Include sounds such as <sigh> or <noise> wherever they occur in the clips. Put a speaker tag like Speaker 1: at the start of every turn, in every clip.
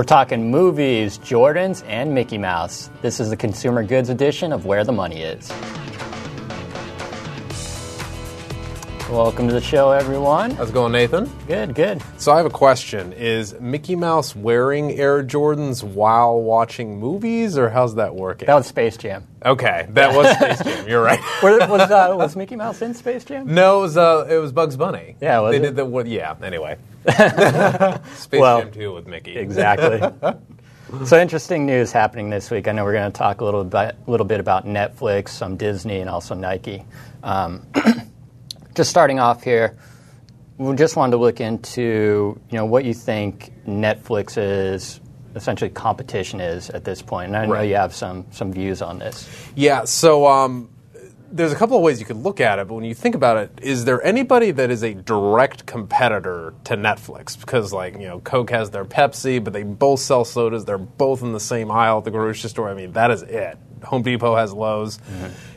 Speaker 1: We're talking movies, Jordans, and Mickey Mouse. This is the consumer goods edition of Where the Money Is. Welcome to the show, everyone.
Speaker 2: How's it going, Nathan?
Speaker 1: Good, good.
Speaker 2: So I have a question. Is Mickey Mouse wearing Air Jordans while watching movies, or how's that working?
Speaker 1: That was Space Jam.
Speaker 2: okay, that was <laughs> Space Jam. You're right. <laughs>
Speaker 1: Were- was, uh, was Mickey Mouse in Space Jam?
Speaker 2: No, it was, uh, it was Bugs Bunny.
Speaker 1: Yeah, was
Speaker 2: they
Speaker 1: it?
Speaker 2: did the what? Yeah. Anyway, <laughs> Space
Speaker 1: Well,
Speaker 2: Jam 2 with Mickey.
Speaker 1: Exactly. so interesting news happening this week. I know we're going to talk a little bit, little bit about Netflix, some Disney, and also Nike. Um, <clears throat> just starting off here, we just wanted to look into you know what you think Netflix's essentially competition is at this point. And I know
Speaker 2: Right.
Speaker 1: you have some some views on this.
Speaker 2: Yeah, so um, there's a couple of ways you could look at it, but when you think about it, is there anybody that is a direct competitor to Netflix? Because, like, you know, Coke has their Pepsi, but they both sell sodas. They're both in the same aisle at the grocery store. I mean, that is it. Home Depot has Lowe's.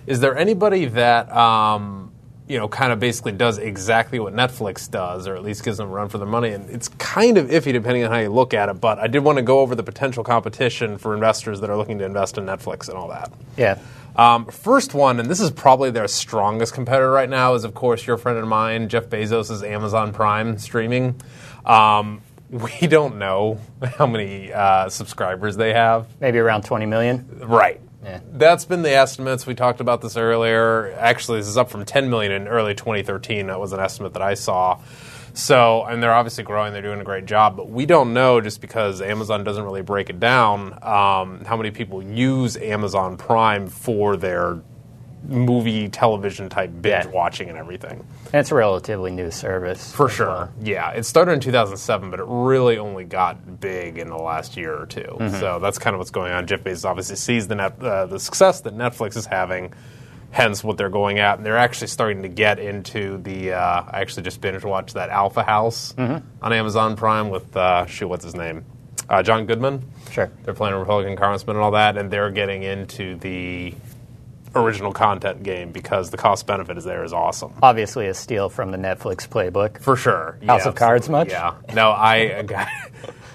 Speaker 2: Is there anybody that, um, you know, kind of basically does exactly what Netflix does, or at least gives them a run for their money? And it's kind of iffy depending on how you look at it, but I did want to go over the potential competition for investors that are looking to invest in Netflix and all that.
Speaker 1: Yeah.
Speaker 2: Um, first one, and this is probably their strongest competitor right now, is of course your friend of mine, Jeff Bezos' Amazon Prime streaming. Um, <laughs> we don't know how many uh, subscribers they have.
Speaker 1: Maybe around 20 million.
Speaker 2: Right.
Speaker 1: Yeah.
Speaker 2: That's been the estimates. We talked about this earlier. Actually, this is up from 10 million in early 2013. That was an estimate that I saw. So, and they're obviously growing. They're doing a great job. But we don't know just because Amazon doesn't really break it down um, how many people use Amazon Prime for their movie, television type binge
Speaker 1: Yeah.
Speaker 2: watching and everything.
Speaker 1: And it's a relatively new service.
Speaker 2: For sure.
Speaker 1: well.
Speaker 2: Yeah. It started in 2007, but it really only got big in the last year or 2
Speaker 1: Mm-hmm.
Speaker 2: So that's kind of what's going on. Jeff Bezos obviously sees the, net, uh, the success that Netflix is having, hence what they're going at. And they're actually starting to get into the. Uh, I actually just binge watched that Alpha House
Speaker 1: Mm-hmm.
Speaker 2: on Amazon Prime with, uh, shoot, what's his name? Uh, John Goodman.
Speaker 1: Sure.
Speaker 2: They're playing a Republican congressman and all that, and they're getting into the original content game because the cost benefit is there is awesome.
Speaker 1: Obviously, a steal from the Netflix playbook.
Speaker 2: For sure.
Speaker 1: House
Speaker 2: Yeah,
Speaker 1: of Cards much?
Speaker 2: Yeah. No, I, <laughs>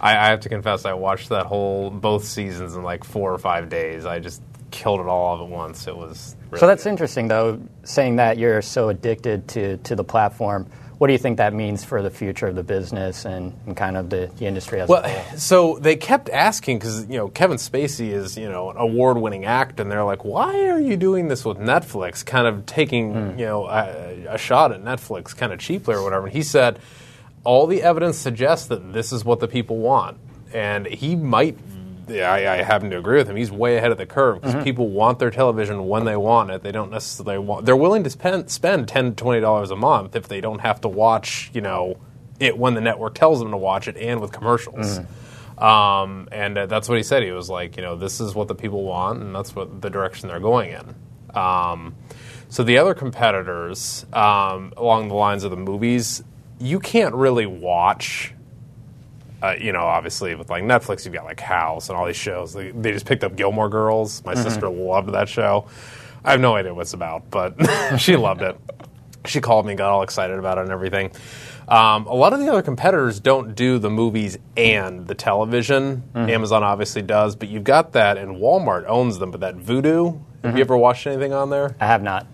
Speaker 2: I I have to confess I watched that whole both seasons in like four or five days. I just killed it all at once. It was really
Speaker 1: So that's interesting, though, saying that you're so addicted to, to the platform. What do you think that means for the future of the business and, and kind of the, the industry as a
Speaker 2: Well,
Speaker 1: whole?
Speaker 2: so they kept asking because you know Kevin Spacey is you know an award-winning actor, and they're like, "Why are you doing this with Netflix?" Kind of taking
Speaker 1: Hmm.
Speaker 2: you know a, a shot at Netflix, kind of cheaply or whatever. And he said, "All the evidence suggests that this is what the people want," and he might. Yeah, I, I happen to agree with him. He's way ahead of the curve because people want their television when they want it. They don't necessarily want. They're willing to spend spend ten twenty dollars a month if they don't have to watch you know it when the network tells them to watch it and with commercials. Um, and uh, that's what he said. He was like, you know, this is what the people want, and that's what the direction they're going in. Um, so the other competitors, um, along the lines of the movies, you can't really watch. Uh, you know, obviously with like Netflix, you've got like House and all these shows. They, they just picked up Gilmore Girls. My sister loved that show. I have no idea what it's about, but <laughs> she loved it. She called me, got all excited about it and everything. Um, a lot of the other competitors don't do the movies and the television. Amazon obviously does, but you've got that, and Walmart owns them. But that Vudu, have you ever watched anything on there?
Speaker 1: I have not.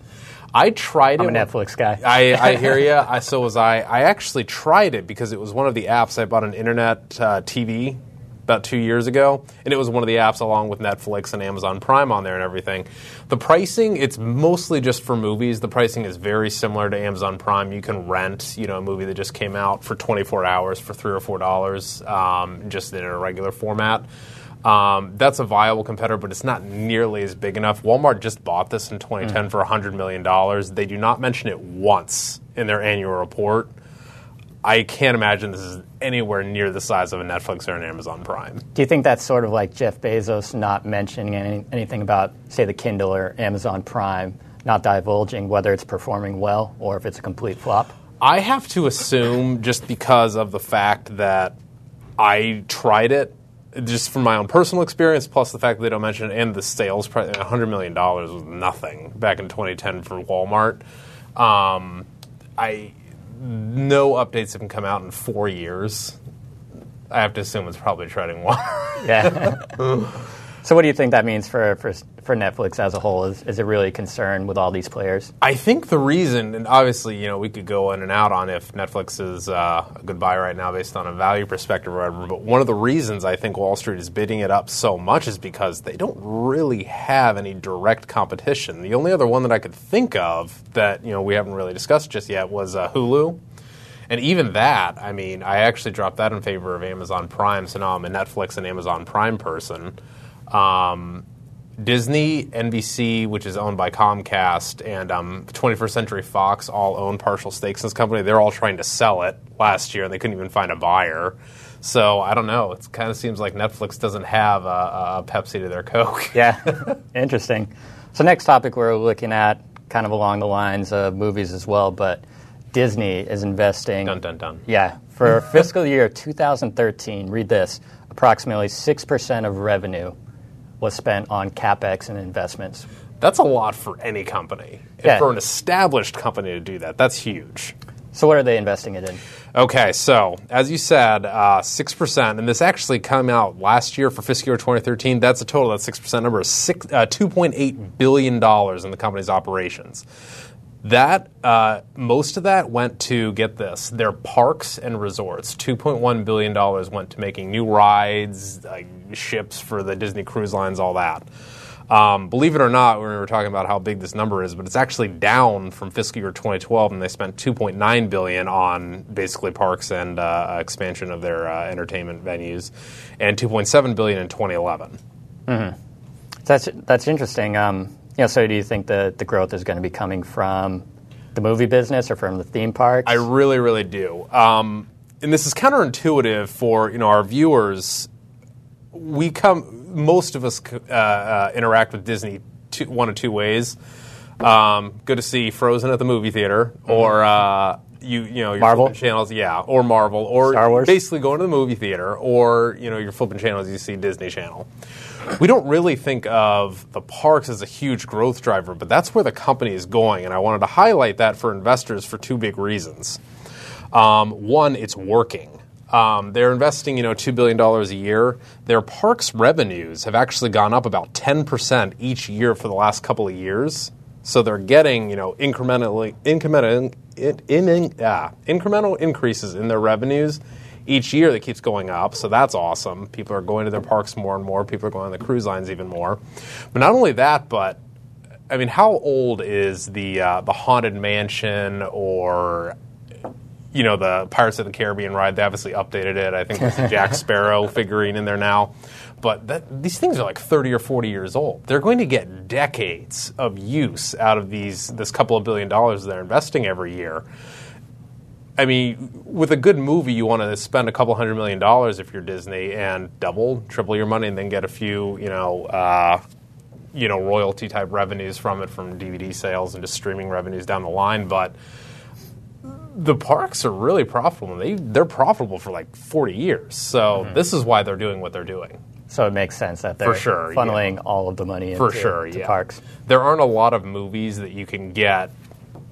Speaker 2: I tried
Speaker 1: I'm
Speaker 2: it.
Speaker 1: a Netflix guy.
Speaker 2: I, I <laughs> hear you. I, so was I. I actually tried it because it was one of the apps. I bought an internet uh, TV about two years ago, and it was one of the apps along with Netflix and Amazon Prime on there and everything. The pricing, it's mostly just for movies. The pricing is very similar to Amazon Prime. You can rent, you know, a movie that just came out for 24 hours for three or four dollars, um, just in a regular format. Um, that's a viable competitor, but it's not nearly as big enough. Walmart just bought this in 2010 for $100 million. They do not mention it once in their annual report. I can't imagine this is anywhere near the size of a Netflix or an Amazon Prime.
Speaker 1: Do you think that's sort of like Jeff Bezos not mentioning any, anything about, say, the Kindle or Amazon Prime, not divulging whether it's performing well or if it's a complete flop?
Speaker 2: I have to assume just because of the fact that I tried it, just from my own personal experience, plus the fact that they don't mention it, and the sales price, $100 million was nothing back in 2010 for Walmart. Um, I no updates have come out in four years. I have to assume it's probably treading water.
Speaker 1: Yeah. <laughs> <laughs> so, what do you think that means for, for, for Netflix as a whole? Is, is it really a concern with all these players?
Speaker 2: I think the reason, and obviously, you know, we could go in and out on if Netflix is uh, a good buy right now based on a value perspective or whatever, but one of the reasons I think Wall Street is bidding it up so much is because they don't really have any direct competition. The only other one that I could think of that, you know, we haven't really discussed just yet was uh, Hulu. And even that, I mean, I actually dropped that in favor of Amazon Prime, so now I'm a Netflix and Amazon Prime person. Um, Disney, NBC, which is owned by Comcast, and um, 21st Century Fox all own partial stakes in this company. They're all trying to sell it last year, and they couldn't even find a buyer. So I don't know. It kind of seems like Netflix doesn't have a, a Pepsi to their <laughs> Coke.
Speaker 1: Yeah, interesting. So next topic we're looking at, kind of along the lines of movies as well, but Disney is investing.
Speaker 2: Dun dun dun.
Speaker 1: Yeah, for fiscal year 2013. Read this: approximately six percent of revenue was spent on capex and investments.
Speaker 2: That's a lot for any company. And
Speaker 1: Yeah.
Speaker 2: for an established company to do that, that's huge.
Speaker 1: So what are they investing it in?
Speaker 2: Okay, so as you said, uh, six percent, and this actually came out last year for fiscal year 2013. That's a total. That six percent number is six, uh, 2.8 billion dollars in the company's operations. That uh, most of that went to get this their parks and resorts. 2.1 billion dollars went to making new rides, like ships for the Disney cruise lines, all that. Um, believe it or not, we were talking about how big this number is, but it's actually down from fiscal year 2012, and they spent 2.9 billion on basically parks and uh, expansion of their uh, entertainment venues, and 2.7 billion in 2011.
Speaker 1: That's that's interesting. Um, know, so do you think that the growth is going to be coming from the movie business or from the theme parks?
Speaker 2: I really, really do. Um, and this is counterintuitive for you know our viewers. We come, most of us uh, uh, interact with Disney two, one of two ways. Um, go to see Frozen at the movie theater, or uh, you you know your
Speaker 1: Marvel?
Speaker 2: flipping channels, yeah, or Marvel, or
Speaker 1: Star Wars?
Speaker 2: basically going to the movie theater, or you know you're flipping channels, you see Disney Channel. We don't really think of the parks as a huge growth driver, but that's where the company is going, and I wanted to highlight that for investors for two big reasons. Um, one, it's working. Um, they're investing, you know, two billion dollars a year. Their parks revenues have actually gone up about ten percent each year for the last couple of years. So they're getting, you know, incrementally incremental in, in, in, ah, incremental increases in their revenues each year. That keeps going up. So that's awesome. People are going to their parks more and more. People are going on the cruise lines even more. But not only that, but I mean, how old is the uh, the haunted mansion or you know the Pirates of the Caribbean ride? They obviously updated it. I think there's a Jack <laughs> Sparrow figurine in there now. But that, these things are like 30 or 40 years old. They're going to get decades of use out of these this couple of billion dollars they're investing every year. I mean, with a good movie, you want to spend a couple hundred million dollars if you're Disney and double, triple your money, and then get a few, you know, uh, you know, royalty type revenues from it, from DVD sales and just streaming revenues down the line. But the parks are really profitable. They they're profitable for like 40 years. So this is why they're doing what they're doing.
Speaker 1: so it makes sense that they're
Speaker 2: sure, yeah.
Speaker 1: funneling all of the money
Speaker 2: For
Speaker 1: into
Speaker 2: sure,
Speaker 1: to
Speaker 2: yeah.
Speaker 1: parks.
Speaker 2: There aren't a lot of movies that you can get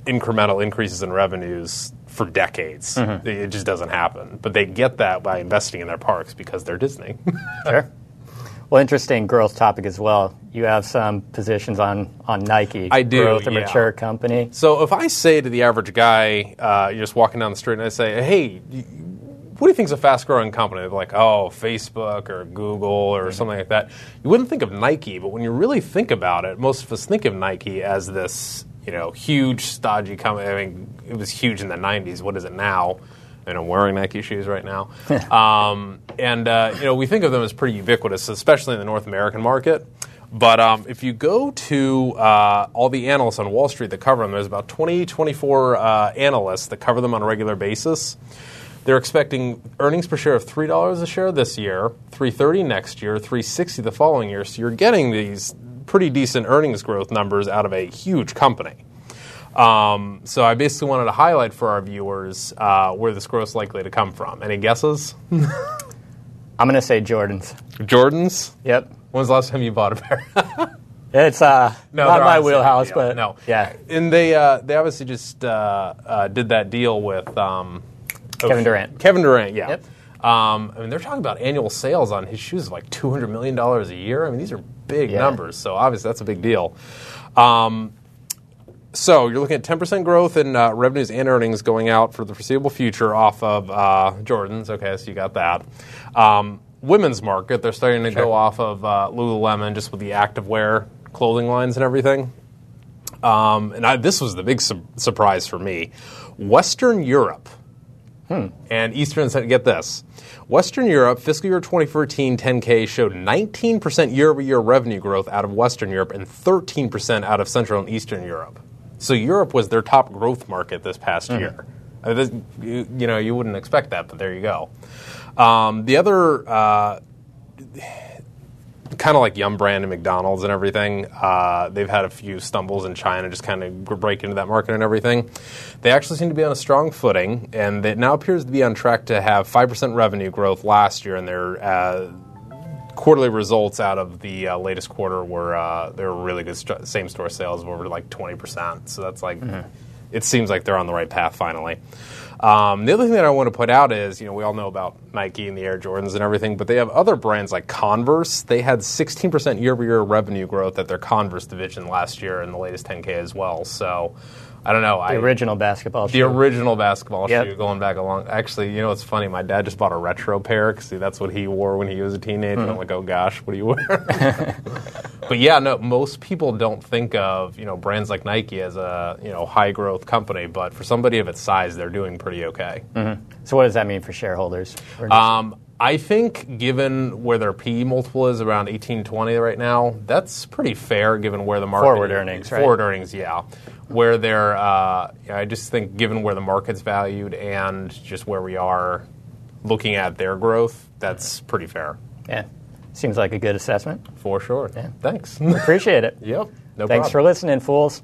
Speaker 2: incremental increases in revenues for decades.
Speaker 1: Mm-hmm.
Speaker 2: It just doesn't happen. But they get that by investing in their parks because they're Disney.
Speaker 1: Sure. <laughs> Well, interesting growth topic as well. You have some positions on, on Nike.
Speaker 2: I do,
Speaker 1: Growth, a
Speaker 2: yeah.
Speaker 1: mature company.
Speaker 2: So if I say to the average guy, uh, you're just walking down the street, and I say, "Hey, what do you think is a fast-growing company?" They're like, "Oh, Facebook or Google or something like that." You wouldn't think of Nike, but when you really think about it, most of us think of Nike as this, you know, huge, stodgy company. I mean, it was huge in the '90s. What is it now? And I'm wearing Nike shoes right now. <laughs> um, and uh, you know, we think of them as pretty ubiquitous, especially in the North American market. But um, if you go to uh, all the analysts on Wall Street that cover them, there's about 20, 24 uh, analysts that cover them on a regular basis. They're expecting earnings per share of three dollars a share this year, three thirty next year, three sixty the following year. So you're getting these pretty decent earnings growth numbers out of a huge company. Um, so I basically wanted to highlight for our viewers uh, where this growth is likely to come from. Any guesses? <laughs>
Speaker 1: I'm going to say Jordan's.
Speaker 2: Jordan's.
Speaker 1: Yep.
Speaker 2: When's the last time you bought a pair? <laughs>
Speaker 1: It's uh,
Speaker 2: No,
Speaker 1: not my wheelhouse,
Speaker 2: yeah.
Speaker 1: but
Speaker 2: no,
Speaker 1: yeah.
Speaker 2: And they uh, they obviously just uh, uh, did that deal with um,
Speaker 1: Kevin Durant.
Speaker 2: Kevin Durant, yeah.
Speaker 1: Yep.
Speaker 2: Um, I mean, they're talking about annual sales on his shoes of like two hundred million dollars a year. I mean, these are big
Speaker 1: Yeah.
Speaker 2: numbers. So obviously, that's a big deal. Um, so you're looking at 10% growth in uh, revenues and earnings going out for the foreseeable future off of uh, Jordans. Okay, so you got that. Um, women's market, they're starting to
Speaker 1: Sure.
Speaker 2: go off of uh, Lululemon just with the activewear clothing lines and everything. Um, and I, this was the big su- surprise for me. Western Europe and Eastern, get this. Western Europe, fiscal year 2014 10K showed 19% year over year revenue growth out of Western Europe and 13% out of Central and Eastern Europe. So Europe was their top growth market this past year. I mean, you, you know, you wouldn't expect that, but there you go. Um, the other uh, kind of like Yum Brand and McDonald's and everything. Uh, they've had a few stumbles in China, just kind of break into that market and everything. They actually seem to be on a strong footing, and it now appears to be on track to have five percent revenue growth last year, and their uh, quarterly results out of the uh, latest quarter were uh, they were really good. St- same store sales of over like twenty percent. So that's like it seems like they're on the right path finally. Um, the other thing that I want to put out is, you know, we all know about Nike and the Air Jordans and everything, but they have other brands like Converse. They had 16% year-over-year revenue growth at their Converse division last year in the latest 10K as well. So, I don't know.
Speaker 1: The
Speaker 2: I,
Speaker 1: original basketball
Speaker 2: the
Speaker 1: shoe.
Speaker 2: original basketball
Speaker 1: Yep.
Speaker 2: shoe going back along. Actually, you know, it's funny. My dad just bought a retro pair because that's what he wore when he was a teenager.
Speaker 1: Mm-hmm.
Speaker 2: I'm like, oh gosh, what do you wear? <laughs> but yeah, no, most people don't think of you know brands like Nike as a you know high growth company, but for somebody of its size, they're doing pretty okay.
Speaker 1: So what does that mean for shareholders? Just-
Speaker 2: Um, I think, given where their PE multiple is around 18, 20 right now, that's pretty fair given where the market
Speaker 1: Forward earnings, right?
Speaker 2: Forward earnings, yeah. Where they're, uh, I just think, given where the market's valued and just where we are looking at their growth, that's pretty fair
Speaker 1: yeah, seems like a good assessment.
Speaker 2: for sure.
Speaker 1: Yeah.
Speaker 2: Thanks.
Speaker 1: Appreciate it. <laughs>
Speaker 2: yep. No
Speaker 1: Thanks for listening, fools.